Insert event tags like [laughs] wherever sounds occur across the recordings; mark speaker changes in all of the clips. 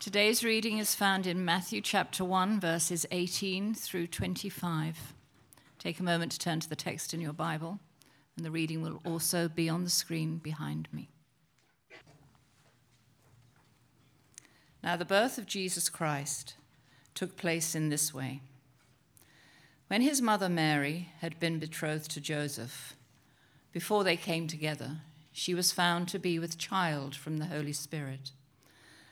Speaker 1: Today's reading is found in Matthew chapter 1, verses 18 through 25. Take a moment to turn to the text in your Bible, and the reading will also be on the screen behind me. Now, the birth of Jesus Christ took place in this way. When his mother Mary had been betrothed to Joseph, before they came together, she was found to be with child from the Holy Spirit.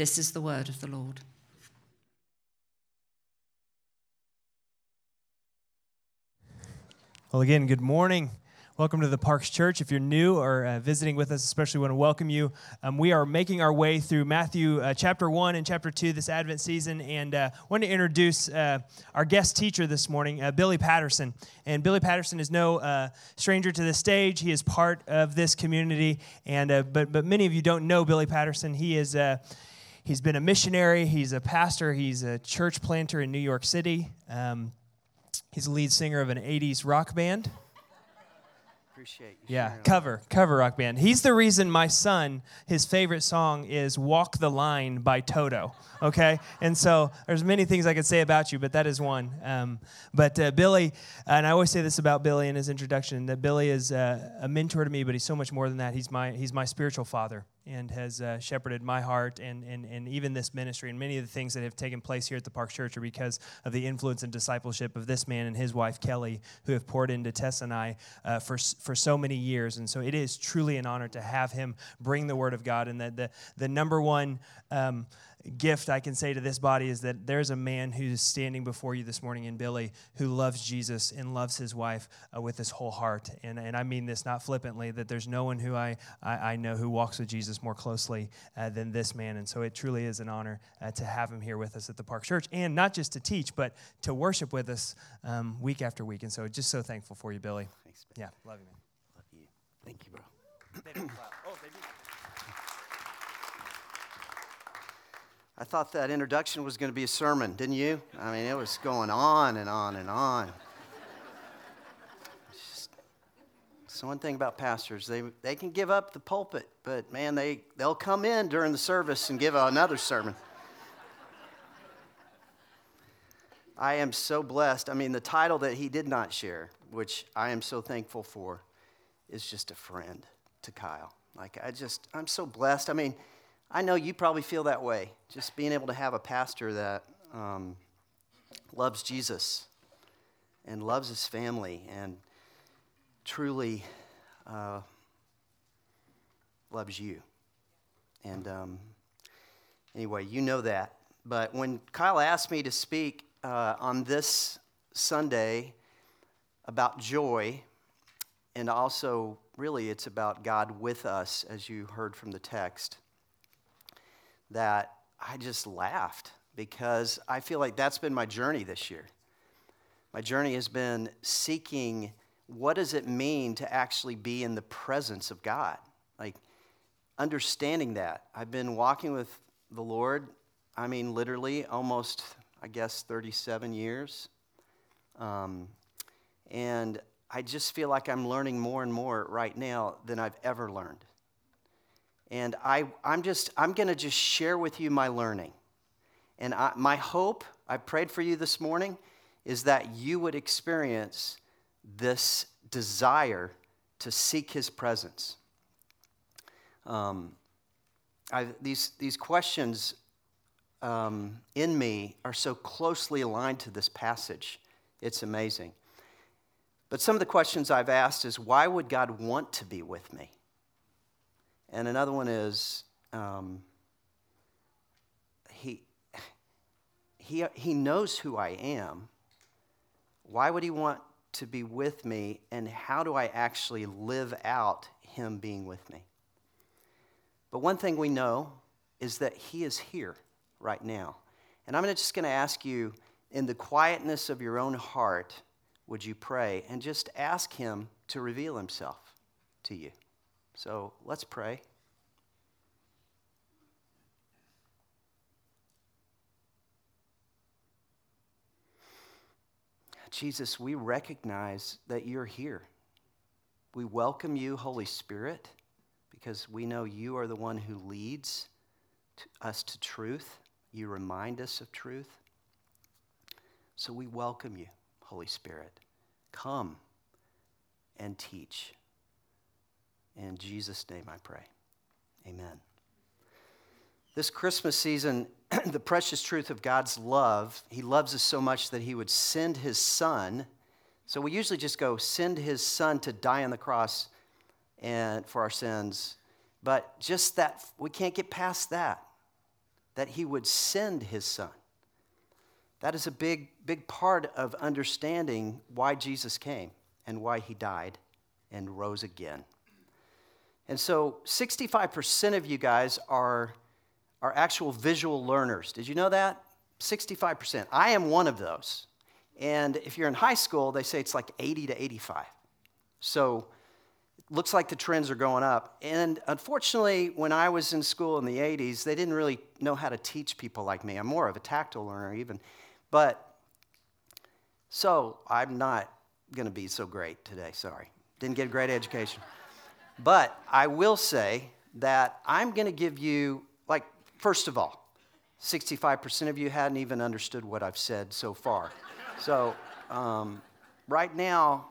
Speaker 1: This is the word of the Lord.
Speaker 2: Well, again, good morning. Welcome to the Parks Church. If you're new or uh, visiting with us, especially want to welcome you. Um, we are making our way through Matthew uh, chapter 1 and chapter 2 this Advent season, and uh, want to introduce uh, our guest teacher this morning, uh, Billy Patterson. And Billy Patterson is no uh, stranger to the stage. He is part of this community, and but but many of you don't know Billy Patterson. He is He's been a missionary, he's a pastor, he's a church planter in New York City. Um, he's a lead singer of an 80s rock band.
Speaker 3: Appreciate
Speaker 2: you. Yeah, cover, cover rock band. He's the reason my son, his favorite song is Walk the Line by Toto. Okay? And so there's many things I could say about you, but that is one. Um, but uh, Billy, and I always say this about Billy in his introduction, that Billy is uh, a mentor to me, but he's so much more than that. He's my, he's my spiritual father and has uh, shepherded my heart and, and, and even this ministry. And many of the things that have taken place here at the Park Church are because of the influence and discipleship of this man and his wife, Kelly, who have poured into Tess and I uh, for, for so many years. And so it is truly an honor to have him bring the Word of God. And that the, the number one. Um, gift I can say to this body is that there's a man who's standing before you this morning in Billy who loves Jesus and loves his wife uh, with his whole heart. And, and I mean this not flippantly, that there's no one who I, I, I know who walks with Jesus more closely uh, than this man. And so it truly is an honor uh, to have him here with us at the Park Church and not just to teach, but to worship with us um, week after week. And so just so thankful for you, Billy.
Speaker 3: Thanks,
Speaker 2: man. Yeah, love you, man.
Speaker 3: Love you. Thank you, bro. oh, they do. I thought that introduction was going to be a sermon, didn't you? I mean, it was going on and on and on. So one thing about pastors, they, they can give up the pulpit, but man, they, they'll come in during the service and give another sermon. I am so blessed. I mean, the title that he did not share, which I am so thankful for, is just a friend to Kyle. Like, I just, I'm so blessed. I mean, I know you probably feel that way, just being able to have a pastor that um, loves Jesus and loves his family and truly uh, loves you. And um, anyway, you know that. But when Kyle asked me to speak uh, on this Sunday about joy, and also really it's about God with us, as you heard from the text that I just laughed because I feel like that's been my journey this year. My journey has been seeking what does it mean to actually be in the presence of God? Like understanding that. I've been walking with the Lord, I mean, literally almost, I guess, 37 years. Um, and I just feel like I'm learning more and more right now than I've ever learned. And I, I'm just, I'm going to just share with you my learning. And I, my hope, I prayed for you this morning, is that you would experience this desire to seek his presence. Um, I, these, these questions um, in me are so closely aligned to this passage. It's amazing. But some of the questions I've asked is why would God want to be with me? And another one is um, he, he, he knows who I am. Why would he want to be with me? And how do I actually live out him being with me? But one thing we know is that he is here right now. And I'm just going to ask you, in the quietness of your own heart, would you pray and just ask him to reveal himself to you? So let's pray. Jesus, we recognize that you're here. We welcome you, Holy Spirit, because we know you are the one who leads us to truth. You remind us of truth. So we welcome you, Holy Spirit. Come and teach. In Jesus' name I pray. Amen. This Christmas season, [clears throat] the precious truth of God's love, He loves us so much that He would send His Son. So we usually just go send His Son to die on the cross and for our sins. But just that, we can't get past that, that He would send His Son. That is a big, big part of understanding why Jesus came and why He died and rose again. And so 65% of you guys are are actual visual learners. Did you know that? 65%. I am one of those. And if you're in high school, they say it's like 80 to 85. So it looks like the trends are going up. And unfortunately, when I was in school in the 80s, they didn't really know how to teach people like me. I'm more of a tactile learner, even. But so I'm not going to be so great today. Sorry. Didn't get a great education. But I will say that I'm going to give you like, First of all, 65% of you hadn't even understood what I've said so far. So, um, right now,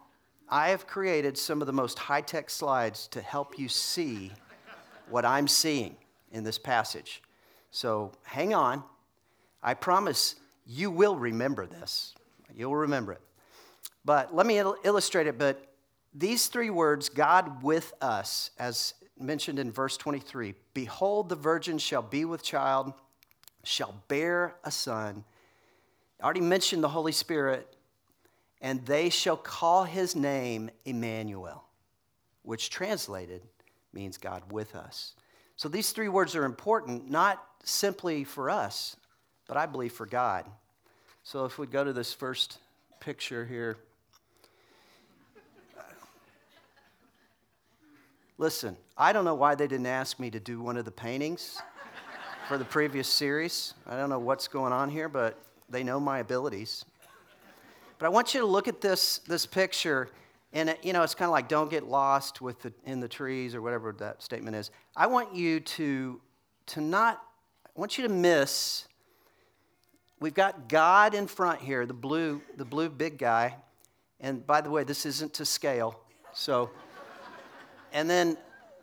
Speaker 3: I have created some of the most high tech slides to help you see what I'm seeing in this passage. So, hang on. I promise you will remember this. You'll remember it. But let me il- illustrate it. But these three words, God with us, as mentioned in verse 23 Behold, the virgin shall be with child, shall bear a son. I already mentioned the Holy Spirit, and they shall call his name Emmanuel, which translated means God with us. So these three words are important, not simply for us, but I believe for God. So if we go to this first picture here, Listen, I don't know why they didn't ask me to do one of the paintings for the previous series. I don't know what's going on here, but they know my abilities. But I want you to look at this, this picture, and it, you know, it's kind of like don't get lost with the, in the trees or whatever that statement is. I want you to, to not, I want you to miss, we've got God in front here, the blue, the blue big guy. And by the way, this isn't to scale, so and then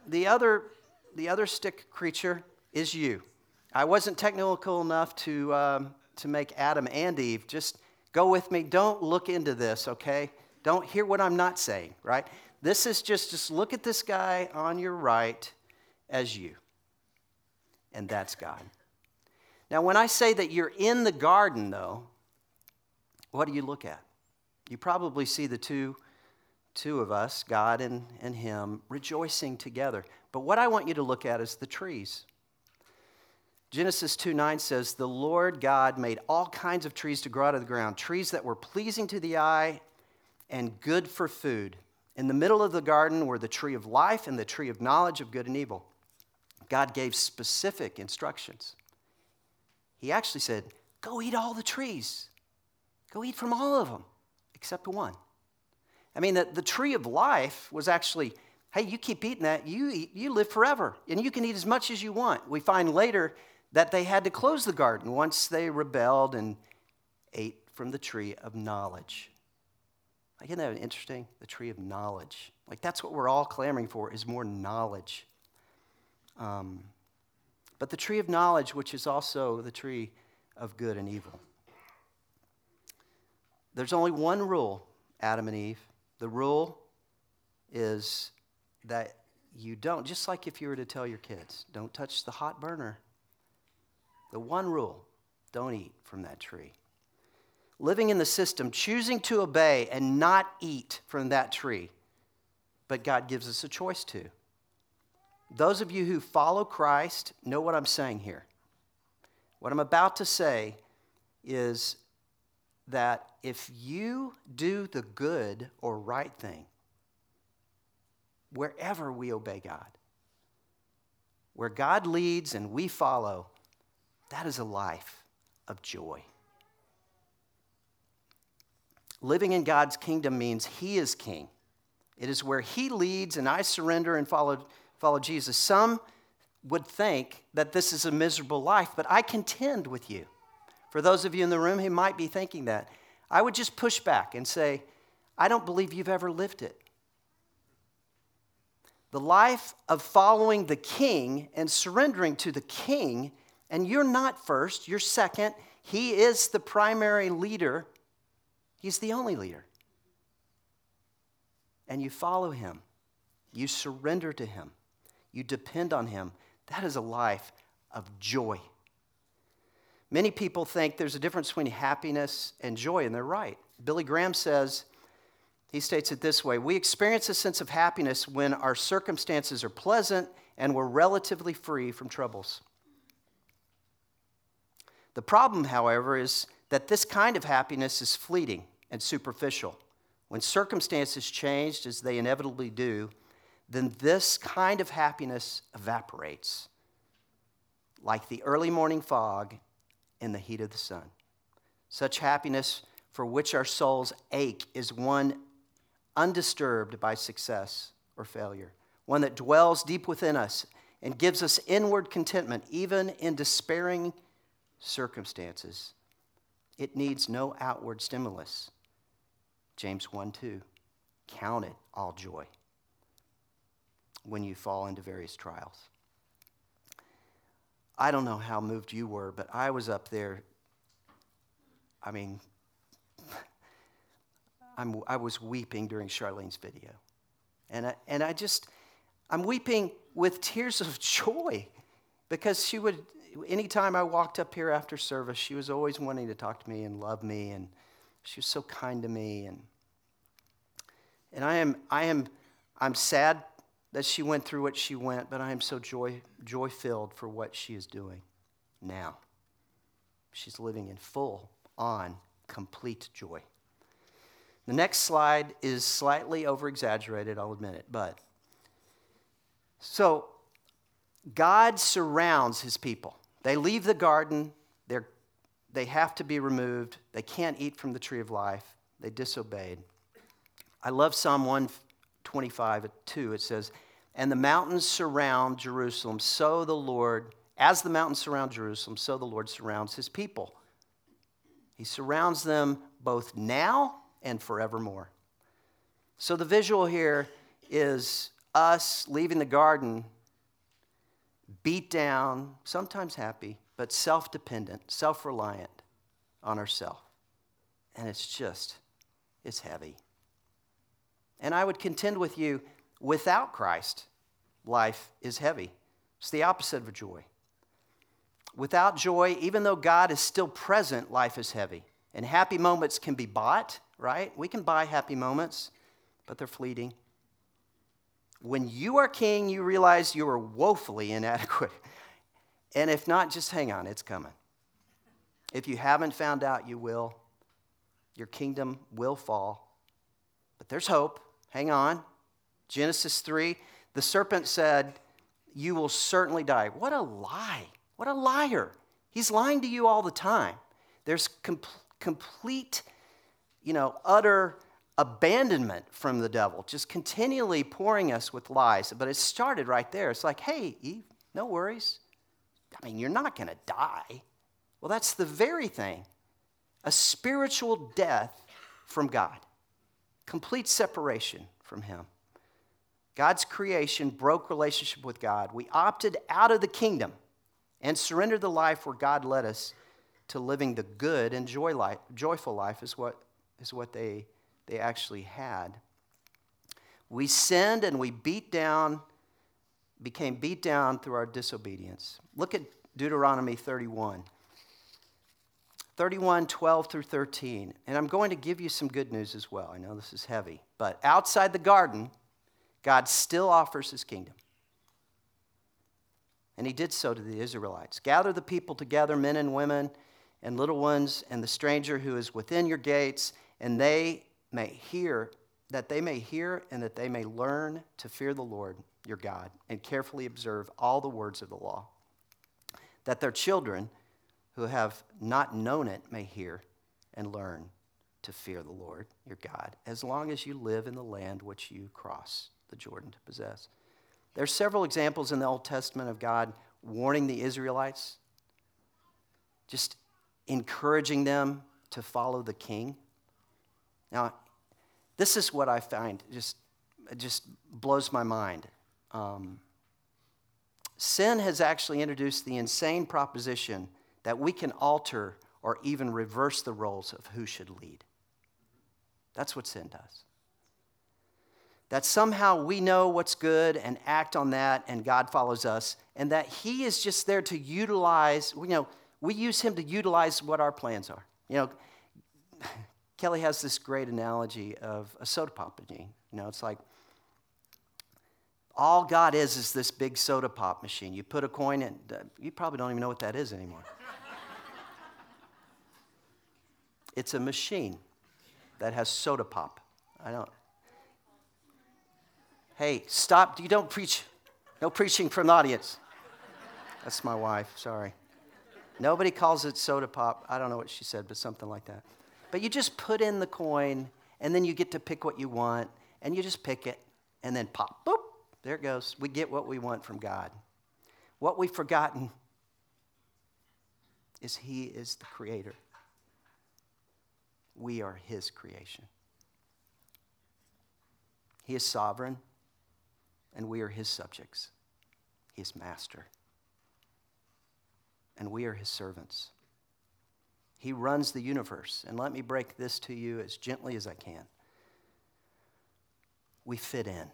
Speaker 3: the other, the other stick creature is you. I wasn't technical enough to, um, to make Adam and Eve. Just go with me. Don't look into this, okay? Don't hear what I'm not saying, right? This is just, just look at this guy on your right as you. And that's God. Now, when I say that you're in the garden, though, what do you look at? You probably see the two two of us, God and, and Him, rejoicing together. But what I want you to look at is the trees. Genesis 2 9 says, The Lord God made all kinds of trees to grow out of the ground, trees that were pleasing to the eye and good for food. In the middle of the garden were the tree of life and the tree of knowledge of good and evil. God gave specific instructions. He actually said, Go eat all the trees, go eat from all of them, except one. I mean, the, the tree of life was actually, hey, you keep eating that, you, eat, you live forever, and you can eat as much as you want. We find later that they had to close the garden once they rebelled and ate from the tree of knowledge. Like, isn't that interesting? The tree of knowledge. Like, that's what we're all clamoring for is more knowledge. Um, but the tree of knowledge, which is also the tree of good and evil. There's only one rule, Adam and Eve. The rule is that you don't, just like if you were to tell your kids, don't touch the hot burner. The one rule don't eat from that tree. Living in the system, choosing to obey and not eat from that tree, but God gives us a choice to. Those of you who follow Christ know what I'm saying here. What I'm about to say is that if you do the good or right thing, wherever we obey God, where God leads and we follow, that is a life of joy. Living in God's kingdom means He is king. It is where He leads and I surrender and follow, follow Jesus. Some would think that this is a miserable life, but I contend with you. For those of you in the room who might be thinking that, I would just push back and say, I don't believe you've ever lived it. The life of following the king and surrendering to the king, and you're not first, you're second. He is the primary leader, he's the only leader. And you follow him, you surrender to him, you depend on him. That is a life of joy. Many people think there's a difference between happiness and joy, and they're right. Billy Graham says, he states it this way We experience a sense of happiness when our circumstances are pleasant and we're relatively free from troubles. The problem, however, is that this kind of happiness is fleeting and superficial. When circumstances change, as they inevitably do, then this kind of happiness evaporates like the early morning fog in the heat of the sun. Such happiness for which our souls ache is one undisturbed by success or failure, one that dwells deep within us and gives us inward contentment, even in despairing circumstances. It needs no outward stimulus. James 1 2. Count it all joy when you fall into various trials. I don't know how moved you were, but I was up there. I mean, [laughs] I'm, i was weeping during Charlene's video. And I, and I just, I'm weeping with tears of joy because she would, anytime I walked up here after service, she was always wanting to talk to me and love me. And she was so kind to me. And, and I am, I am, I'm sad that she went through what she went, but I am so joy, joy filled for what she is doing now. She's living in full on complete joy. The next slide is slightly over exaggerated, I'll admit it, but so God surrounds his people. They leave the garden, they're, they have to be removed, they can't eat from the tree of life, they disobeyed. I love Psalm 125 at 2. It says, And the mountains surround Jerusalem, so the Lord, as the mountains surround Jerusalem, so the Lord surrounds his people. He surrounds them both now and forevermore. So the visual here is us leaving the garden beat down, sometimes happy, but self dependent, self reliant on ourselves. And it's just, it's heavy. And I would contend with you without Christ, life is heavy. It's the opposite of joy. Without joy, even though God is still present, life is heavy. And happy moments can be bought, right? We can buy happy moments, but they're fleeting. When you are king, you realize you are woefully inadequate. [laughs] And if not, just hang on, it's coming. If you haven't found out, you will. Your kingdom will fall. But there's hope. Hang on. Genesis 3 the serpent said, You will certainly die. What a lie. What a liar. He's lying to you all the time. There's com- complete you know, utter abandonment from the devil, just continually pouring us with lies. But it started right there. It's like, hey, Eve, no worries. I mean, you're not going to die. Well, that's the very thing a spiritual death from God, complete separation from Him. God's creation broke relationship with God. We opted out of the kingdom, and surrendered the life where God led us to living the good and joy life, joyful life is what, is what they, they actually had. We sinned and we beat down, became beat down through our disobedience. Look at Deuteronomy 31. 31, 12 through 13. And I'm going to give you some good news as well. I know this is heavy. But outside the garden, God still offers his kingdom. And he did so to the Israelites. Gather the people together, men and women, and little ones, and the stranger who is within your gates, and they may hear, that they may hear and that they may learn to fear the Lord your God and carefully observe all the words of the law. That their children who have not known it may hear and learn to fear the Lord your God, as long as you live in the land which you cross the Jordan to possess. There are several examples in the Old Testament of God warning the Israelites, just encouraging them to follow the king. Now, this is what I find just, just blows my mind. Um, sin has actually introduced the insane proposition that we can alter or even reverse the roles of who should lead. That's what sin does that somehow we know what's good and act on that and God follows us, and that He is just there to utilize, you know, we use Him to utilize what our plans are. You know, [laughs] Kelly has this great analogy of a soda pop machine. You know, it's like all God is is this big soda pop machine. You put a coin in, you probably don't even know what that is anymore. [laughs] it's a machine that has soda pop. I don't, Hey, stop. You don't preach. No preaching from the audience. That's my wife. Sorry. Nobody calls it soda pop. I don't know what she said, but something like that. But you just put in the coin, and then you get to pick what you want, and you just pick it, and then pop, boop, there it goes. We get what we want from God. What we've forgotten is He is the Creator. We are His creation. He is sovereign and we are his subjects. He is master, and we are his servants. He runs the universe. And let me break this to you as gently as I can. We fit in.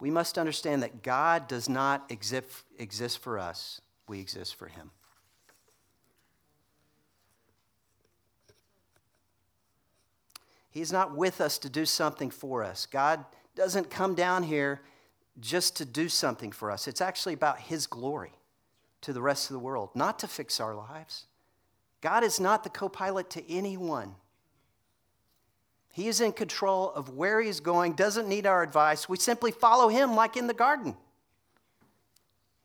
Speaker 3: We must understand that God does not exist, exist for us, we exist for him. He's not with us to do something for us. God doesn't come down here just to do something for us. It's actually about His glory to the rest of the world, not to fix our lives. God is not the co pilot to anyone. He is in control of where He's going, doesn't need our advice. We simply follow Him like in the garden.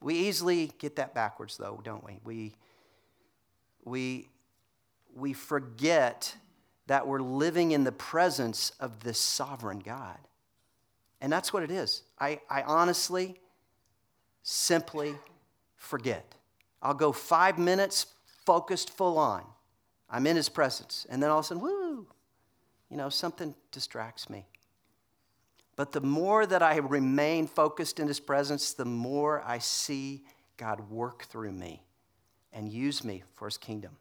Speaker 3: We easily get that backwards, though, don't we? We, we, we forget that we're living in the presence of this sovereign God. And that's what it is. I, I honestly, simply forget. I'll go five minutes focused full on. I'm in his presence. And then all of a sudden, whoo, you know, something distracts me. But the more that I remain focused in his presence, the more I see God work through me and use me for his kingdom.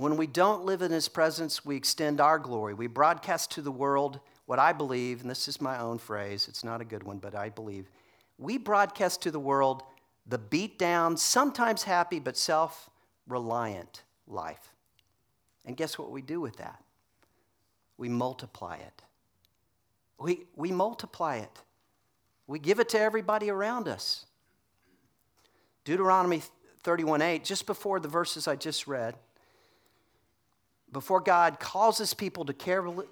Speaker 3: When we don't live in His presence, we extend our glory. We broadcast to the world what I believe, and this is my own phrase, it's not a good one, but I believe. We broadcast to the world the beat down, sometimes happy, but self reliant life. And guess what we do with that? We multiply it. We, we multiply it. We give it to everybody around us. Deuteronomy 31 8, just before the verses I just read, before God calls his people to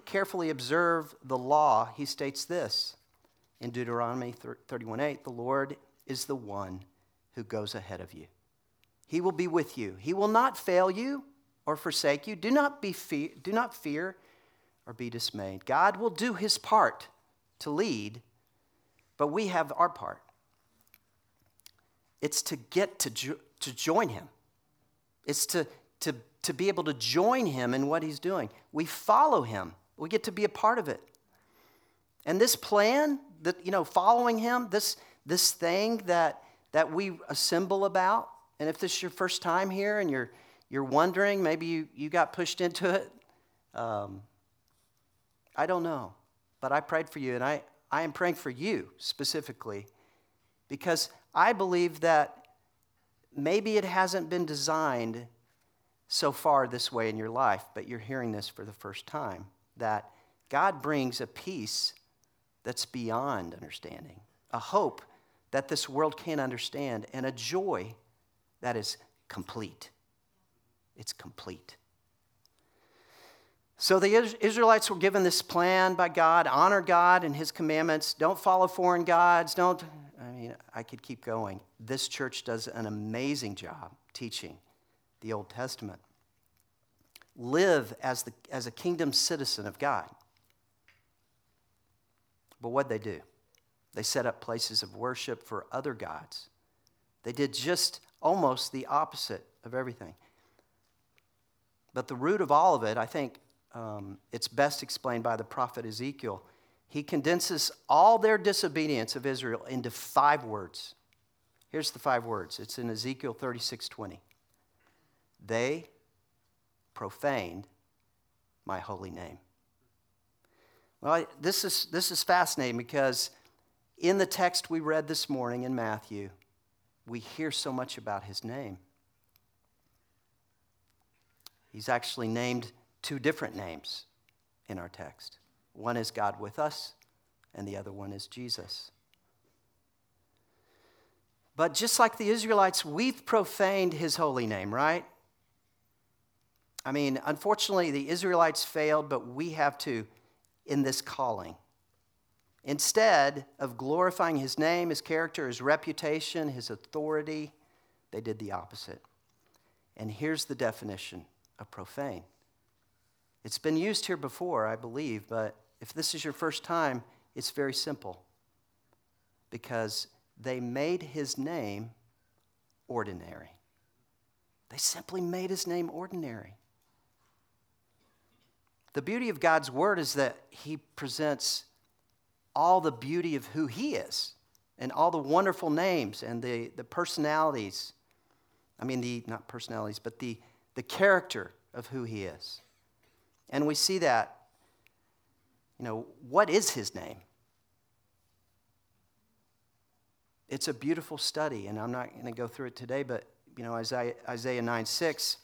Speaker 3: carefully observe the law, he states this in Deuteronomy 31:8, "The Lord is the one who goes ahead of you. He will be with you. He will not fail you or forsake you. Do not be fe- do not fear or be dismayed. God will do his part to lead, but we have our part. It's to get to, jo- to join him. It's to, to to be able to join him in what he's doing. We follow him, we get to be a part of it. And this plan that, you know, following him, this, this thing that, that we assemble about. And if this is your first time here and you're, you're wondering, maybe you, you got pushed into it, um, I don't know. But I prayed for you, and I, I am praying for you specifically because I believe that maybe it hasn't been designed so far this way in your life, but you're hearing this for the first time that God brings a peace that's beyond understanding, a hope that this world can't understand, and a joy that is complete. It's complete. So the Israelites were given this plan by God honor God and his commandments, don't follow foreign gods, don't. I mean, I could keep going. This church does an amazing job teaching the Old Testament. Live as, the, as a kingdom citizen of God. But what'd they do? They set up places of worship for other gods. They did just almost the opposite of everything. But the root of all of it, I think um, it's best explained by the prophet Ezekiel. He condenses all their disobedience of Israel into five words. Here's the five words. It's in Ezekiel 36 20. They profaned my holy name. Well, this is, this is fascinating because in the text we read this morning in Matthew, we hear so much about his name. He's actually named two different names in our text. One is God with us, and the other one is Jesus. But just like the Israelites, we've profaned his holy name, right? I mean, unfortunately, the Israelites failed, but we have to in this calling. Instead of glorifying his name, his character, his reputation, his authority, they did the opposite. And here's the definition of profane it's been used here before, I believe, but if this is your first time, it's very simple. Because they made his name ordinary. They simply made his name ordinary. The beauty of God's word is that he presents all the beauty of who he is and all the wonderful names and the, the personalities. I mean, the, not personalities, but the, the character of who he is. And we see that, you know, what is his name? It's a beautiful study, and I'm not going to go through it today, but, you know, Isaiah, Isaiah 9 6,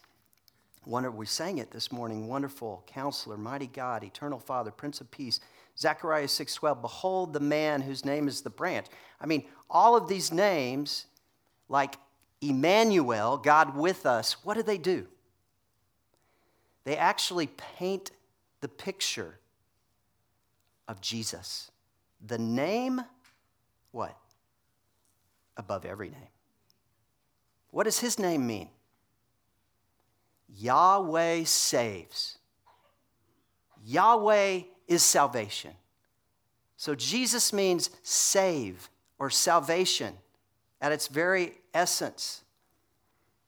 Speaker 3: wonder, we sang it this morning wonderful counselor, mighty God, eternal Father, Prince of Peace. Zechariah 6:12, behold the man whose name is the branch. I mean, all of these names, like Emmanuel, God with us, what do they do? they actually paint the picture of Jesus. The name, what? Above every name. What does his name mean? Yahweh saves. Yahweh is salvation. So Jesus means save or salvation at its very essence.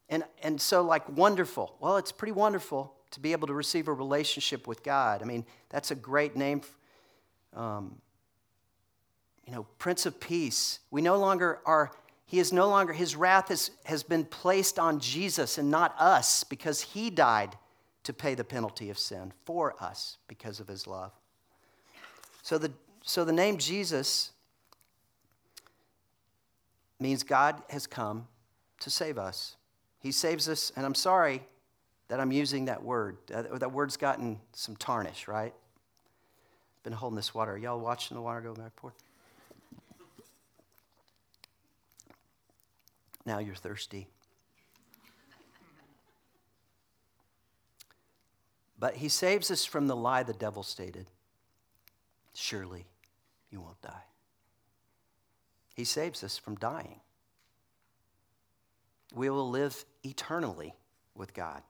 Speaker 3: And, and so, like, wonderful. Well, it's pretty wonderful to be able to receive a relationship with God. I mean, that's a great name. Um, you know, Prince of Peace. We no longer are, he is no longer, his wrath has, has been placed on Jesus and not us because he died to pay the penalty of sin for us because of his love. So the, so the name Jesus means God has come to save us. He saves us, and I'm sorry, that I'm using that word. That word's gotten some tarnish, right? Been holding this water. Are y'all watching the water go back forth? Now you're thirsty. But he saves us from the lie the devil stated surely you won't die. He saves us from dying. We will live eternally with God.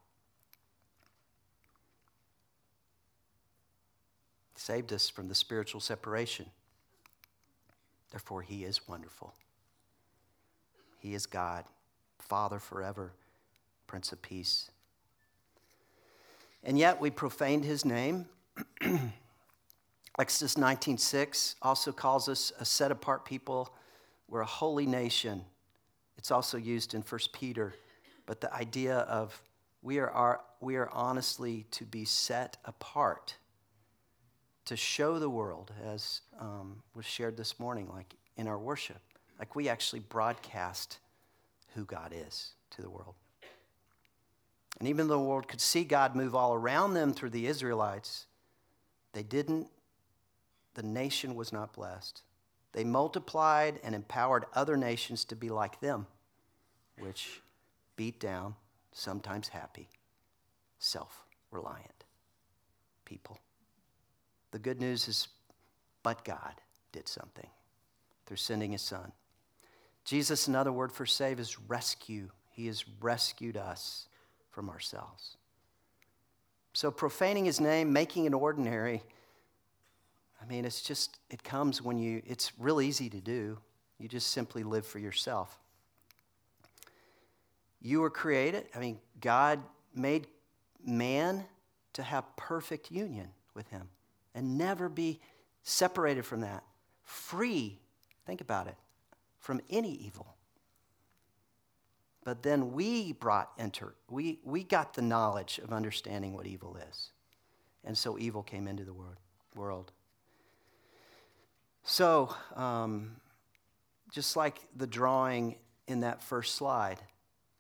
Speaker 3: saved us from the spiritual separation. Therefore, He is wonderful. He is God, Father forever, Prince of Peace. And yet we profaned His name. [clears throat] Exodus 19:6 also calls us a set apart people. We're a holy nation. It's also used in 1 Peter, but the idea of we are, our, we are honestly to be set apart to show the world, as um, was shared this morning, like in our worship, like we actually broadcast who God is to the world. And even though the world could see God move all around them through the Israelites, they didn't, the nation was not blessed. They multiplied and empowered other nations to be like them, which beat down, sometimes happy, self reliant people. The good news is, but God did something through sending his son. Jesus, another word for save, is rescue. He has rescued us from ourselves. So, profaning his name, making it ordinary, I mean, it's just, it comes when you, it's real easy to do. You just simply live for yourself. You were created, I mean, God made man to have perfect union with him and never be separated from that. Free, think about it, from any evil. But then we brought enter, we, we got the knowledge of understanding what evil is. And so evil came into the world. So, um, just like the drawing in that first slide,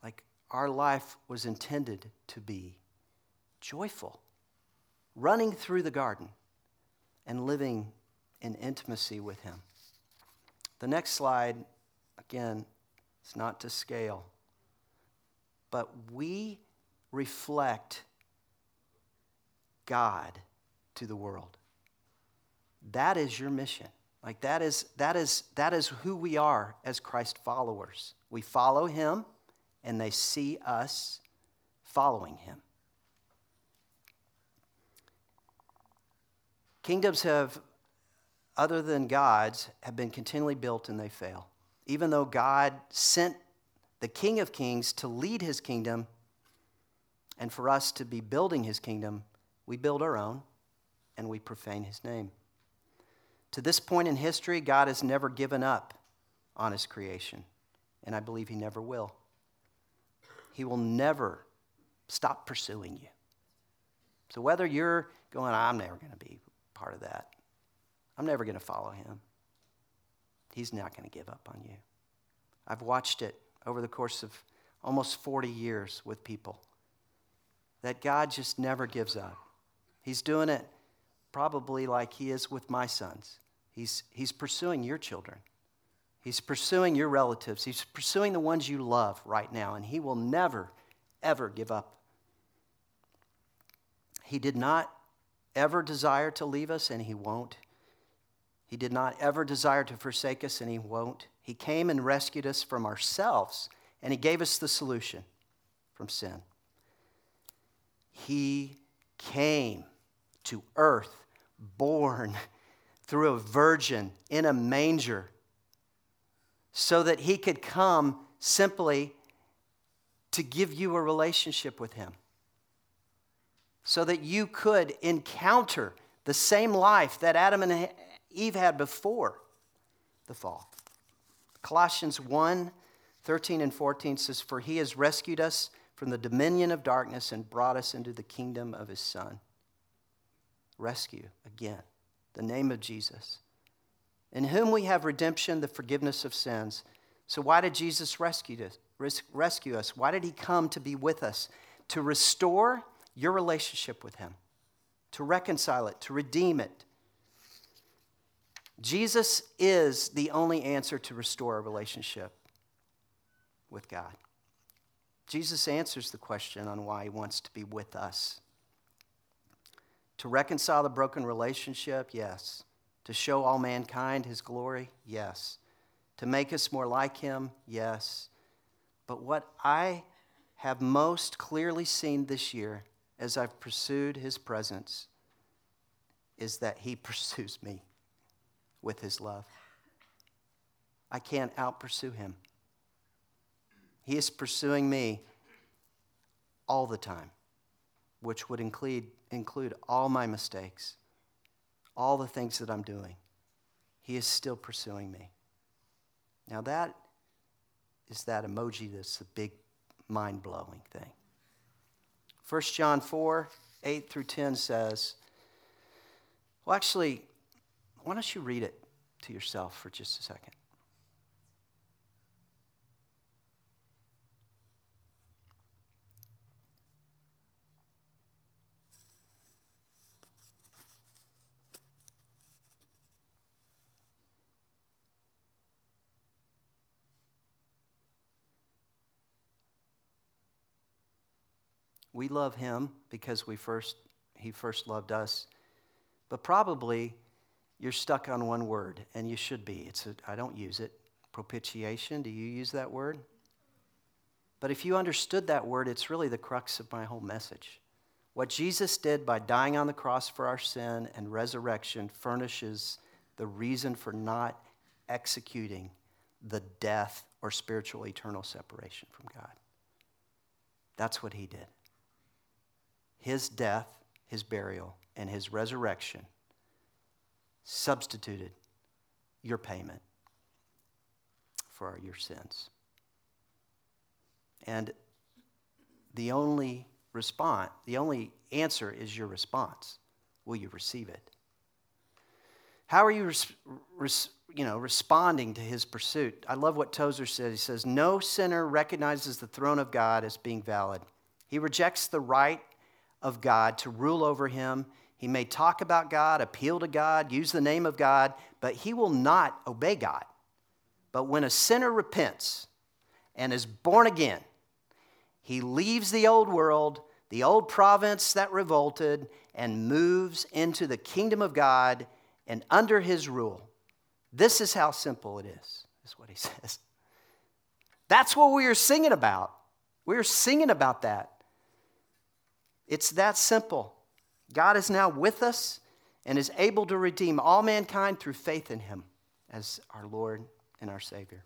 Speaker 3: like our life was intended to be joyful, running through the garden and living in intimacy with Him. The next slide, again, it's not to scale but we reflect God to the world. That is your mission. Like that is that is that is who we are as Christ followers. We follow him and they see us following him. Kingdoms have other than God's have been continually built and they fail. Even though God sent the King of Kings, to lead his kingdom, and for us to be building his kingdom, we build our own and we profane his name. To this point in history, God has never given up on his creation, and I believe he never will. He will never stop pursuing you. So whether you're going, I'm never going to be part of that, I'm never going to follow him, he's not going to give up on you. I've watched it over the course of almost 40 years with people. That God just never gives up. He's doing it probably like He is with my sons. He's, he's pursuing your children, He's pursuing your relatives, He's pursuing the ones you love right now, and He will never, ever give up. He did not ever desire to leave us, and He won't. He did not ever desire to forsake us, and He won't. He came and rescued us from ourselves, and He gave us the solution from sin. He came to earth, born through a virgin in a manger, so that He could come simply to give you a relationship with Him, so that you could encounter the same life that Adam and Eve had before the fall. Colossians 1 13 and 14 says, For he has rescued us from the dominion of darkness and brought us into the kingdom of his Son. Rescue, again, the name of Jesus, in whom we have redemption, the forgiveness of sins. So, why did Jesus rescue us? Rescue us? Why did he come to be with us? To restore your relationship with him, to reconcile it, to redeem it, Jesus is the only answer to restore a relationship with God. Jesus answers the question on why he wants to be with us. To reconcile the broken relationship, yes. To show all mankind his glory, yes. To make us more like him, yes. But what I have most clearly seen this year as I've pursued his presence is that he [laughs] pursues me with his love. I can't out pursue him. He is pursuing me all the time, which would include, include all my mistakes, all the things that I'm doing, He is still pursuing me. Now, that is that emoji that's the big mind blowing thing. 1 John 4 8 through 10 says, well, actually, why don't you read it to yourself for just a second? We love him because we first, he first loved us. But probably you're stuck on one word, and you should be. It's a, I don't use it. Propitiation, do you use that word? But if you understood that word, it's really the crux of my whole message. What Jesus did by dying on the cross for our sin and resurrection furnishes the reason for not executing the death or spiritual eternal separation from God. That's what he did his death, his burial, and his resurrection substituted your payment for your sins. And the only response, the only answer is your response. Will you receive it? How are you, res, res, you know, responding to his pursuit? I love what Tozer says. He says, No sinner recognizes the throne of God as being valid. He rejects the right of God to rule over him. He may talk about God, appeal to God, use the name of God, but he will not obey God. But when a sinner repents and is born again, he leaves the old world, the old province that revolted, and moves into the kingdom of God and under his rule. This is how simple it is, is what he [laughs] says. That's what we are singing about. We are singing about that. It's that simple. God is now with us and is able to redeem all mankind through faith in him as our Lord and our Savior.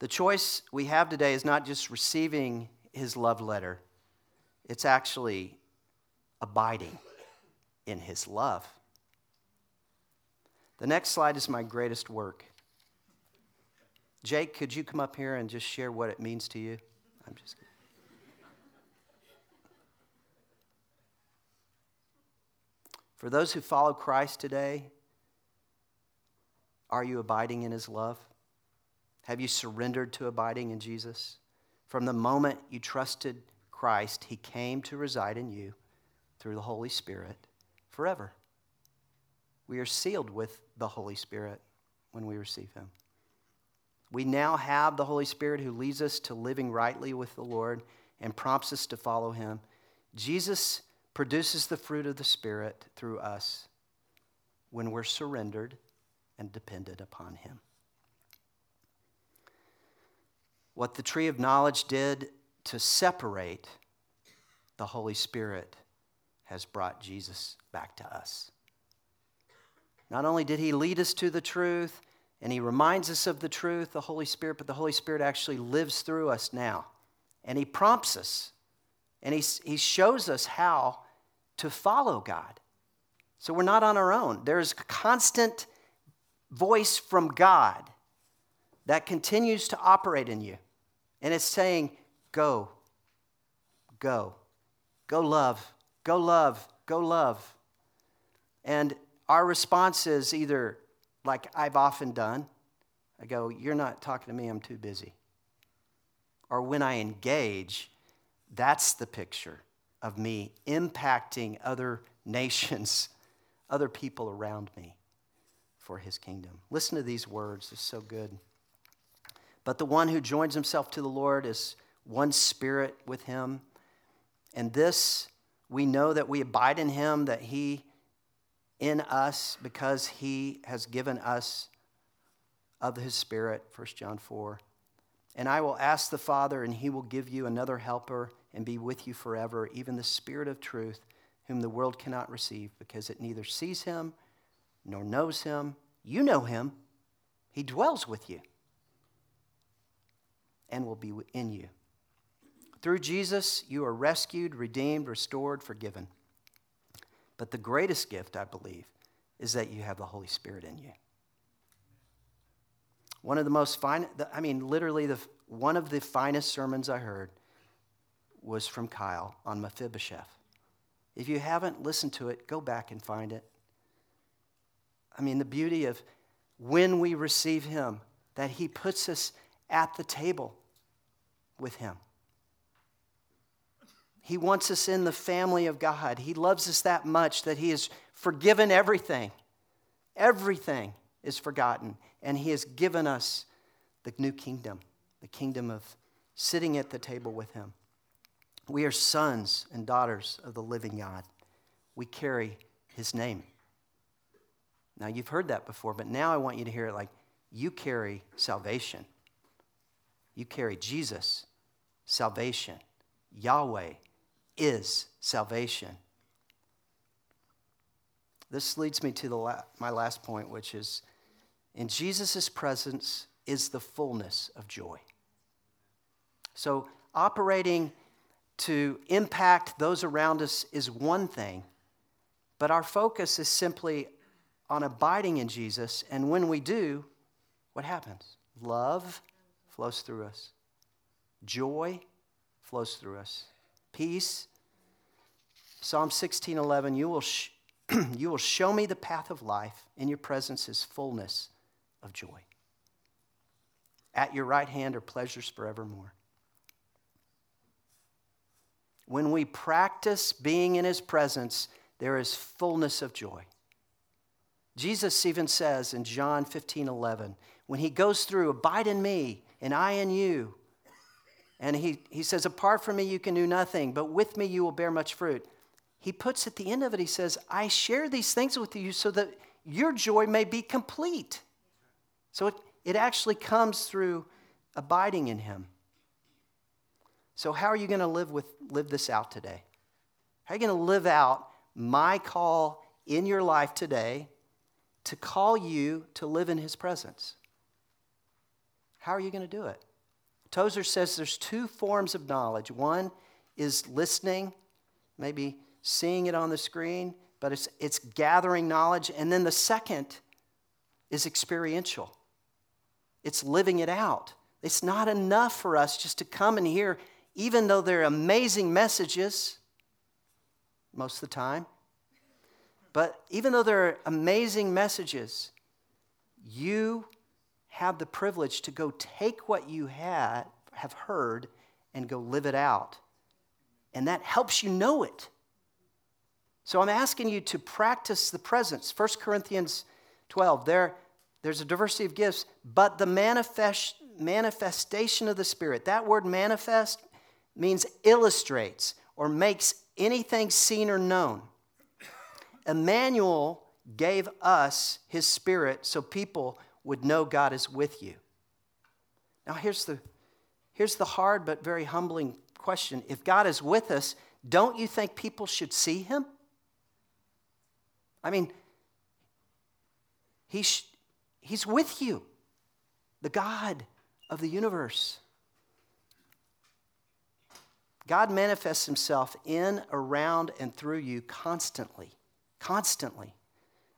Speaker 3: The choice we have today is not just receiving his love letter, it's actually abiding in his love. The next slide is my greatest work. Jake, could you come up here and just share what it means to you? I'm just kidding. For those who follow Christ today, are you abiding in his love? Have you surrendered to abiding in Jesus? From the moment you trusted Christ, he came to reside in you through the Holy Spirit forever. We are sealed with the Holy Spirit when we receive him. We now have the Holy Spirit who leads us to living rightly with the Lord and prompts us to follow him. Jesus produces the fruit of the Spirit through us when we're surrendered and dependent upon Him. What the tree of knowledge did to separate the Holy Spirit has brought Jesus back to us. Not only did He lead us to the truth and He reminds us of the truth, the Holy Spirit, but the Holy Spirit actually lives through us now. And He prompts us and he, he shows us how to follow God. So we're not on our own. There's a constant voice from God that continues to operate in you. And it's saying, go, go, go love, go love, go love. And our response is either like I've often done I go, You're not talking to me, I'm too busy. Or when I engage, that's the picture of me impacting other nations, [laughs] other people around me for his kingdom. Listen to these words, it's so good. But the one who joins himself to the Lord is one spirit with him. And this we know that we abide in him, that he in us because he has given us of his spirit, 1 John 4. And I will ask the Father, and he will give you another helper and be with you forever, even the Spirit of truth, whom the world cannot receive, because it neither sees him nor knows him. You know him, he dwells with you and will be in you. Through Jesus, you are rescued, redeemed, restored, forgiven. But the greatest gift, I believe, is that you have the Holy Spirit in you. One of the most fine, I mean, literally, the, one of the finest sermons I heard was from Kyle on Mephibosheth. If you haven't listened to it, go back and find it. I mean, the beauty of when we receive Him, that He puts us at the table with Him. He wants us in the family of God. He loves us that much that He has forgiven everything. Everything is forgotten. And He has given us the new kingdom, the kingdom of sitting at the table with Him. We are sons and daughters of the living God. We carry His name. Now, you've heard that before, but now I want you to hear it like you carry salvation. You carry Jesus, salvation. Yahweh is salvation. This leads me to the la- my last point, which is in Jesus' presence is the fullness of joy. So, operating to impact those around us is one thing, but our focus is simply on abiding in Jesus. And when we do, what happens? Love flows through us, joy flows through us, peace. Psalm 16:11, you will sh- [clears throat] you will show me the path of life. In your presence is fullness of joy. At your right hand are pleasures forevermore. When we practice being in his presence, there is fullness of joy. Jesus even says in John 15 11, when he goes through, Abide in me, and I in you. And he, he says, Apart from me, you can do nothing, but with me, you will bear much fruit. He puts at the end of it, he says, I share these things with you so that your joy may be complete. So it, it actually comes through abiding in him. So, how are you going to live, with, live this out today? How are you going to live out my call in your life today to call you to live in his presence? How are you going to do it? Tozer says there's two forms of knowledge. One is listening, maybe seeing it on the screen, but it's, it's gathering knowledge. And then the second is experiential, it's living it out. It's not enough for us just to come and hear, even though they're amazing messages most of the time. But even though they're amazing messages, you have the privilege to go take what you had, have heard and go live it out. And that helps you know it. So I'm asking you to practice the presence. 1 Corinthians 12, there, there's a diversity of gifts, but the manifest, manifestation of the Spirit, that word manifest means illustrates or makes anything seen or known. Emmanuel gave us his Spirit so people would know God is with you. Now, here's the, here's the hard but very humbling question. If God is with us, don't you think people should see him? I mean, he's, he's with you, the God of the universe. God manifests himself in, around, and through you constantly. Constantly.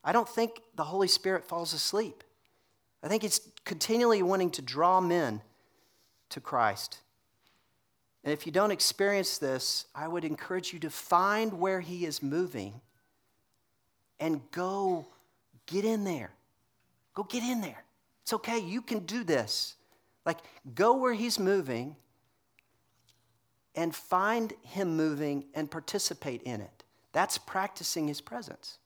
Speaker 3: I don't think the Holy Spirit falls asleep. I think it's continually wanting to draw men to Christ. And if you don't experience this, I would encourage you to find where He is moving and go get in there. Go get in there. It's okay. You can do this. Like, go where He's moving and find Him moving and participate in it. That's practicing His presence.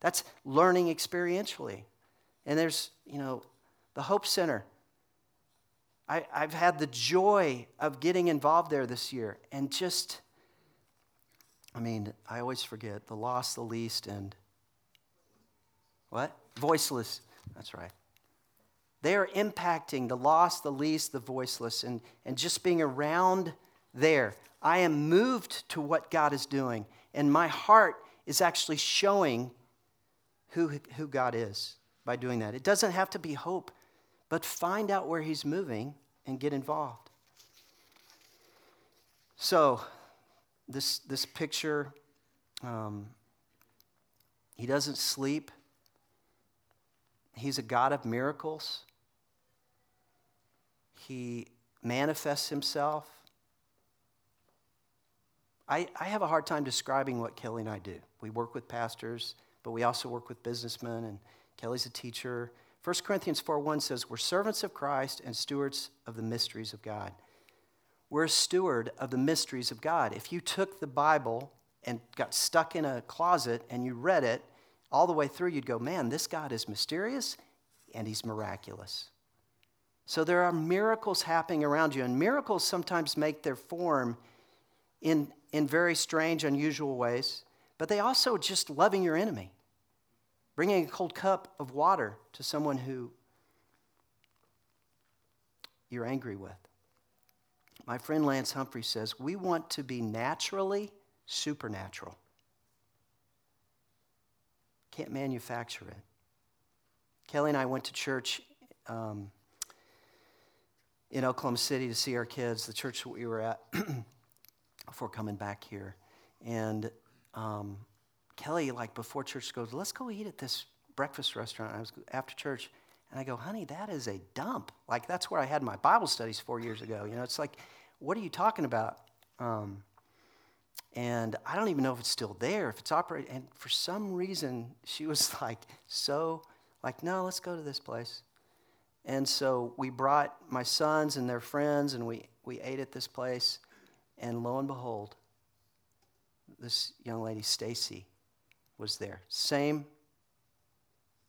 Speaker 3: That's learning experientially. And there's, you know, the Hope Center. I, I've had the joy of getting involved there this year and just, I mean, I always forget the lost, the least, and what? Voiceless. That's right. They are impacting the lost, the least, the voiceless, and, and just being around there. I am moved to what God is doing, and my heart is actually showing who, who God is by doing that. It doesn't have to be hope, but find out where he's moving and get involved. So, this, this picture, um, He doesn't sleep. He's a God of miracles. He manifests himself. I, I have a hard time describing what Kelly and I do. We work with pastors, but we also work with businessmen, and Kelly's a teacher. 1 Corinthians 4 1 says, We're servants of Christ and stewards of the mysteries of God. We're a steward of the mysteries of God. If you took the Bible and got stuck in a closet and you read it all the way through, you'd go, Man, this God is mysterious and he's miraculous. So there are miracles happening around you, and miracles sometimes make their form in, in very strange, unusual ways, but they also just loving your enemy, bringing a cold cup of water to someone who you're angry with. My friend Lance Humphrey says, We want to be naturally supernatural. Can't manufacture it. Kelly and I went to church um, in Oklahoma City to see our kids, the church that we were at [clears throat] before coming back here. And um, Kelly, like before church, goes, Let's go eat at this breakfast restaurant. I was after church, and I go, Honey, that is a dump. Like, that's where I had my Bible studies four years ago. You know, it's like, What are you talking about? Um, and I don't even know if it's still there, if it's operating. And for some reason, she was [laughs] like, so, like, no, let's go to this place. And so we brought my sons and their friends, and we, we ate at this place. And lo and behold, this young lady, Stacy, was there. Same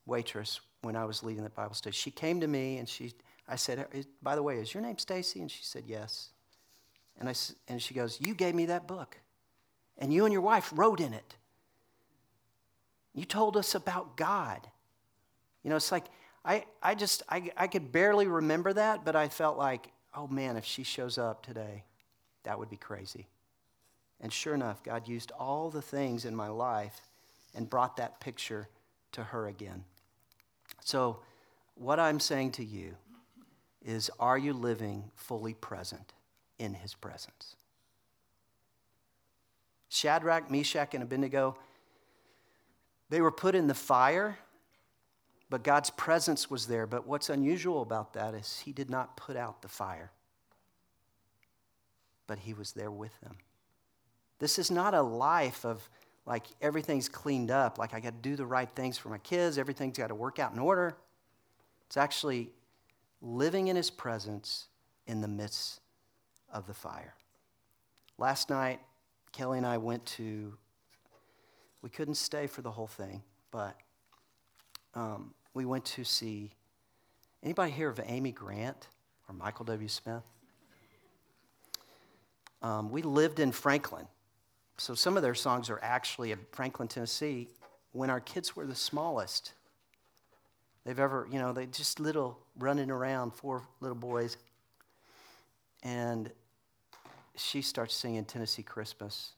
Speaker 3: waitress when I was leading the Bible study. She came to me and she, I said, by the way, is your name Stacy? And she said, yes. And, I, and she goes, you gave me that book. And you and your wife wrote in it. You told us about God. You know, it's like, I, I just, I, I could barely remember that, but I felt like, oh man, if she shows up today, that would be crazy. And sure enough, God used all the things in my life and brought that picture to her again. So, what I'm saying to you is are you living fully present in his presence? Shadrach, Meshach, and Abednego, they were put in the fire, but God's presence was there. But what's unusual about that is he did not put out the fire, but he was there with them. This is not a life of like everything's cleaned up, like I got to do the right things for my kids, everything's got to work out in order. It's actually living in his presence in the midst of the fire. Last night, Kelly and I went to, we couldn't stay for the whole thing, but um, we went to see, anybody hear of Amy Grant or Michael W. Smith? Um, we lived in Franklin. So some of their songs are actually in Franklin, Tennessee, when our kids were the smallest. They've ever, you know, they just little running around, four little boys. And she starts singing Tennessee Christmas.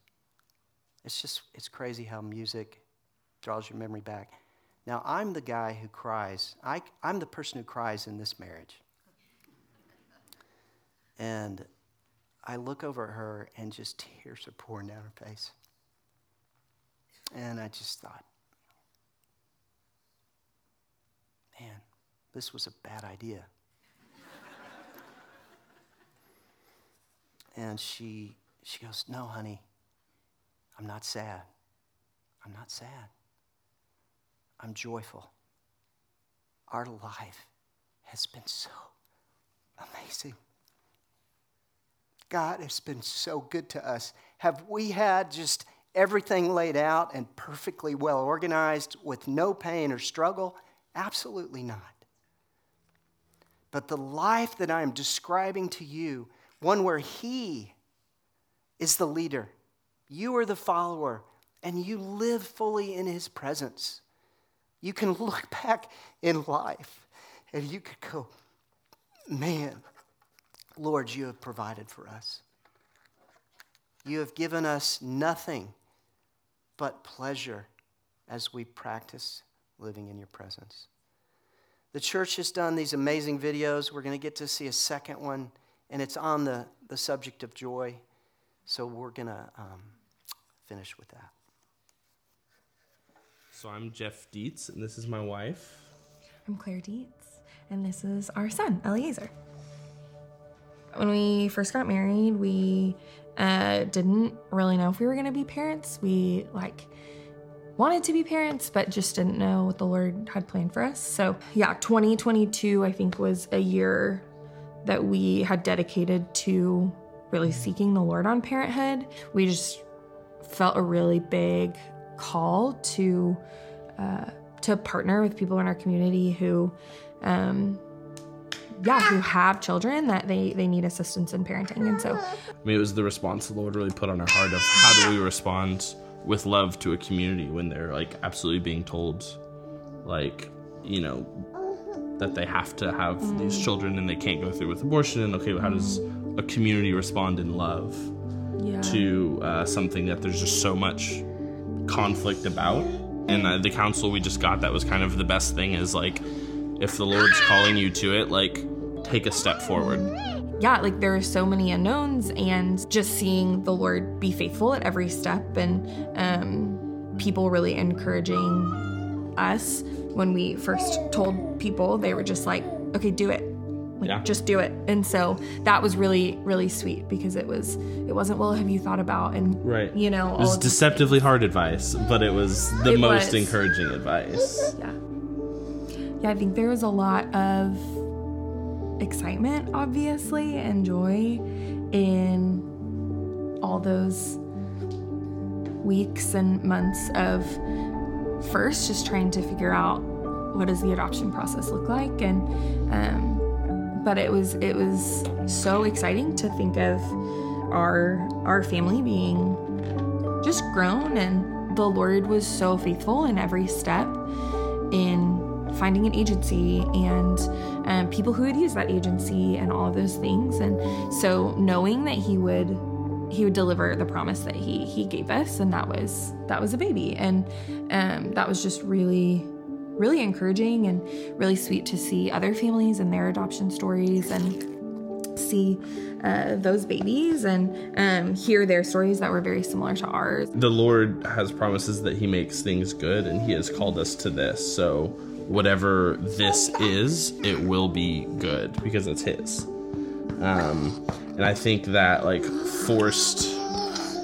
Speaker 3: It's just, it's crazy how music draws your memory back. Now, I'm the guy who cries. I, I'm the person who cries in this marriage. And I look over at her and just tears are pouring down her face. And I just thought, man, this was a bad idea. and she, she goes, No, honey, I'm not sad. I'm not sad. I'm joyful. Our life has been so amazing. God has been so good to us. Have we had just everything laid out and perfectly well organized with no pain or struggle? Absolutely not. But the life that I am describing to you, one where He is the leader, you are the follower, and you live fully in His presence. You can [laughs] look back in life and you could go, man, Lord, you have provided for us. You have given us nothing but pleasure as we practice living in your presence. The church has done these amazing videos. We're going to get to see a second one, and it's on the, the subject of joy. So we're going to um, finish with that.
Speaker 4: So I'm Jeff Dietz, and this is my wife.
Speaker 5: I'm Claire Dietz, and this is our son, Eliezer. When we first got married, we uh, didn't really know if we were going to be parents. We like wanted to be parents, but just didn't know what the Lord had planned for us. So, yeah, 2022, I think, was a year that we had dedicated to really seeking the Lord on parenthood. We just felt a really big call to uh, to partner with people in our community who, um, yeah, who have children that they they need assistance in parenting, and so.
Speaker 4: I mean, it was the response the Lord really put on our heart of how do we respond with love to a community when they're like absolutely being told, like, you know, that they have to have mm. these children and they can't go through with abortion. And okay, how does a community respond in love yeah. to uh, something that there's just so much conflict about? And uh, the counsel we just got that was kind of the best thing is like, if the Lord's calling you to it, like, take a step forward.
Speaker 5: Yeah, like there are so many unknowns, and just seeing the Lord be faithful at every step and um, people really encouraging us when we first told people, they were just like, okay, do it. Like, yeah. just do it. And so that was really, really sweet because it was, it wasn't, well, have you thought about, and,
Speaker 4: right.
Speaker 5: you know,
Speaker 4: it was deceptively hard advice, but it was the it most was. encouraging advice.
Speaker 5: Yeah. Yeah. I think there was a lot of excitement, obviously, and joy in all those weeks and months of first just trying to figure out what does the adoption process look like and um, but it was it was so exciting to think of our our family being just grown and the lord was so faithful in every step in finding an agency and um, people who would use that agency and all of those things and so knowing that he would he would deliver the promise that he he gave us and that was that was a baby and um, that was just really really encouraging and really sweet to see other families and their adoption stories and see uh, those babies and um, hear their stories that were very similar to ours.
Speaker 4: The Lord has promises that He makes things good, and He has called us to this. So, whatever this is, it will be good because it's His. Um, and I think that like forced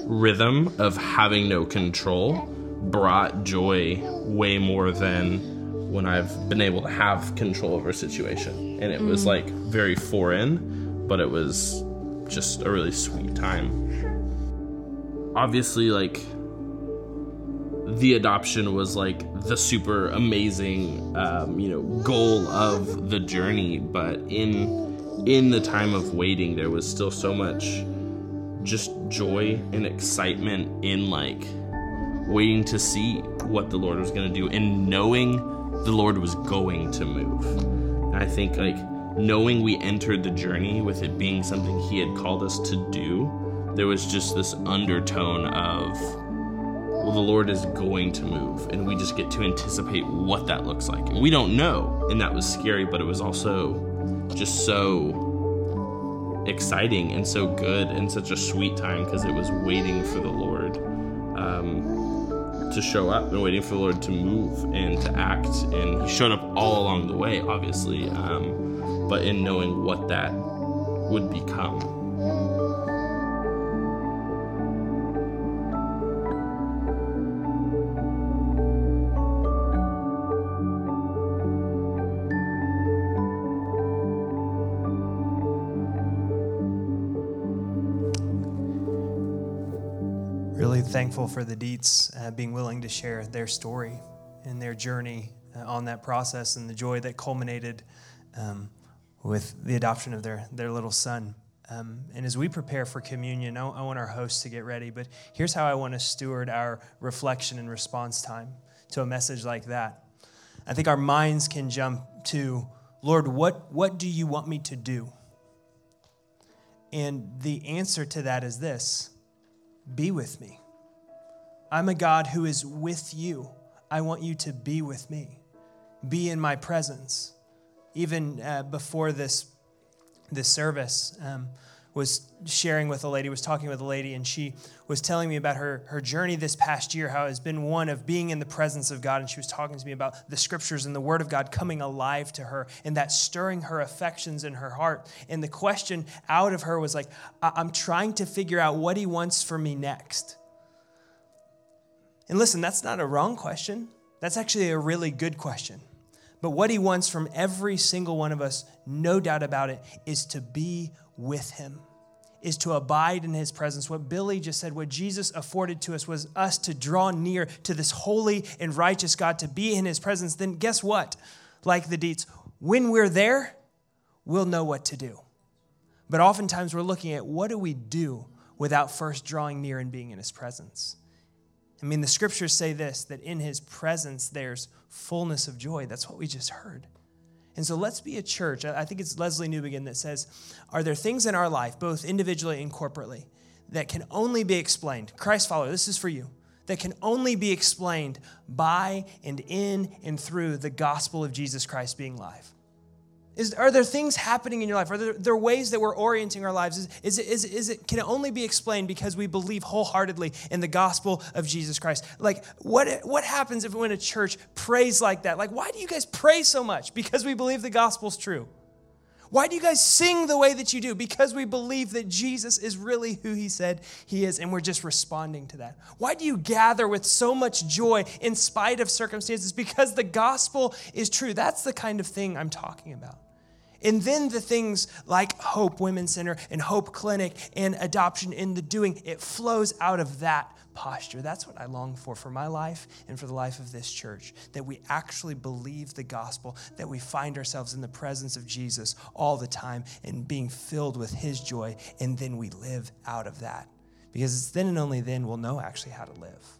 Speaker 4: rhythm of having no control brought joy way more than when I've been able to have control over a situation. And it mm. was like very foreign, but it was just a really sweet time. Obviously, like the adoption was like the super amazing, um, you know, goal of the journey, but in in the time of waiting, there was still so much just joy and excitement in like waiting to see what the Lord was going to do and knowing the Lord was going to move. And I think like knowing we entered the journey with it being something He had called us to do, there was just this undertone of, well, the Lord is going to move, and we just get to anticipate what that looks like. And we don't know, and that was scary, but it was also just so exciting and so good and such a sweet time because it was waiting for the Lord um, to show up and waiting for the Lord to move and to act. And He showed up all along the way, obviously, um, but in knowing what that would become.
Speaker 2: Thankful for the Dietz uh, being willing to share their story and their journey uh, on that process and the joy that culminated um, with the adoption of their, their little son. Um, and as we prepare for communion, I, I want our hosts to get ready, but here's how I want to steward our reflection and response time to a message like that. I think our minds can jump to, Lord, what, what do you want me to do? And the answer to that is this be with me. I'm a God who is with you. I want you to be with me, be in my presence. Even uh, before this, this service, um, was sharing with a lady, was talking with a lady, and she was telling me about her, her journey this past year, how it has been one of being in the presence of God. And she was talking to me about the scriptures and the word of God coming alive to her and that stirring her affections in her heart. And the question out of her was like, I'm trying to figure out what he wants for me next. And listen, that's not a wrong question. That's actually a really good question. But what he wants from every single one of us, no doubt about it, is to be with him, is to abide in his presence. What Billy just said, what Jesus afforded to us was us to draw near to this holy and righteous God, to be in his presence. Then guess what? Like the deeds, when we're there, we'll know what to do. But oftentimes we're looking at what do we do without first drawing near and being in his presence? I mean, the scriptures say this that in his presence there's fullness of joy. That's what we just heard. And so let's be a church. I think it's Lesslie Newbigin that says, Are there things in our life, both individually and corporately, that can only be explained? Christ follower, this is for you. That can only be explained by and in and through the gospel of Jesus Christ being live. Is, are there things happening in your life? Are there, there ways that we're orienting our lives? Is, is, is it, can it only be explained because we believe wholeheartedly in the gospel of Jesus Christ? Like, what, what happens if when a church prays like that? Like, why do you guys pray so much? Because we believe the gospel's true. Why do you guys sing the way that you do? Because we believe that Jesus is really who he said he is, and we're just responding to that. Why do you gather with so much joy in spite of circumstances? Because the gospel is true. That's the kind of thing I'm talking about. And then the things like Hope Women's Center and Hope Clinic and adoption in the doing, it flows out of that posture. That's what I long for for my life and for the life of this church that we actually believe the gospel, that we find ourselves in the presence of Jesus all the time and being filled with his joy, and then we live out of that. Because it's then and only then we'll know actually how to live.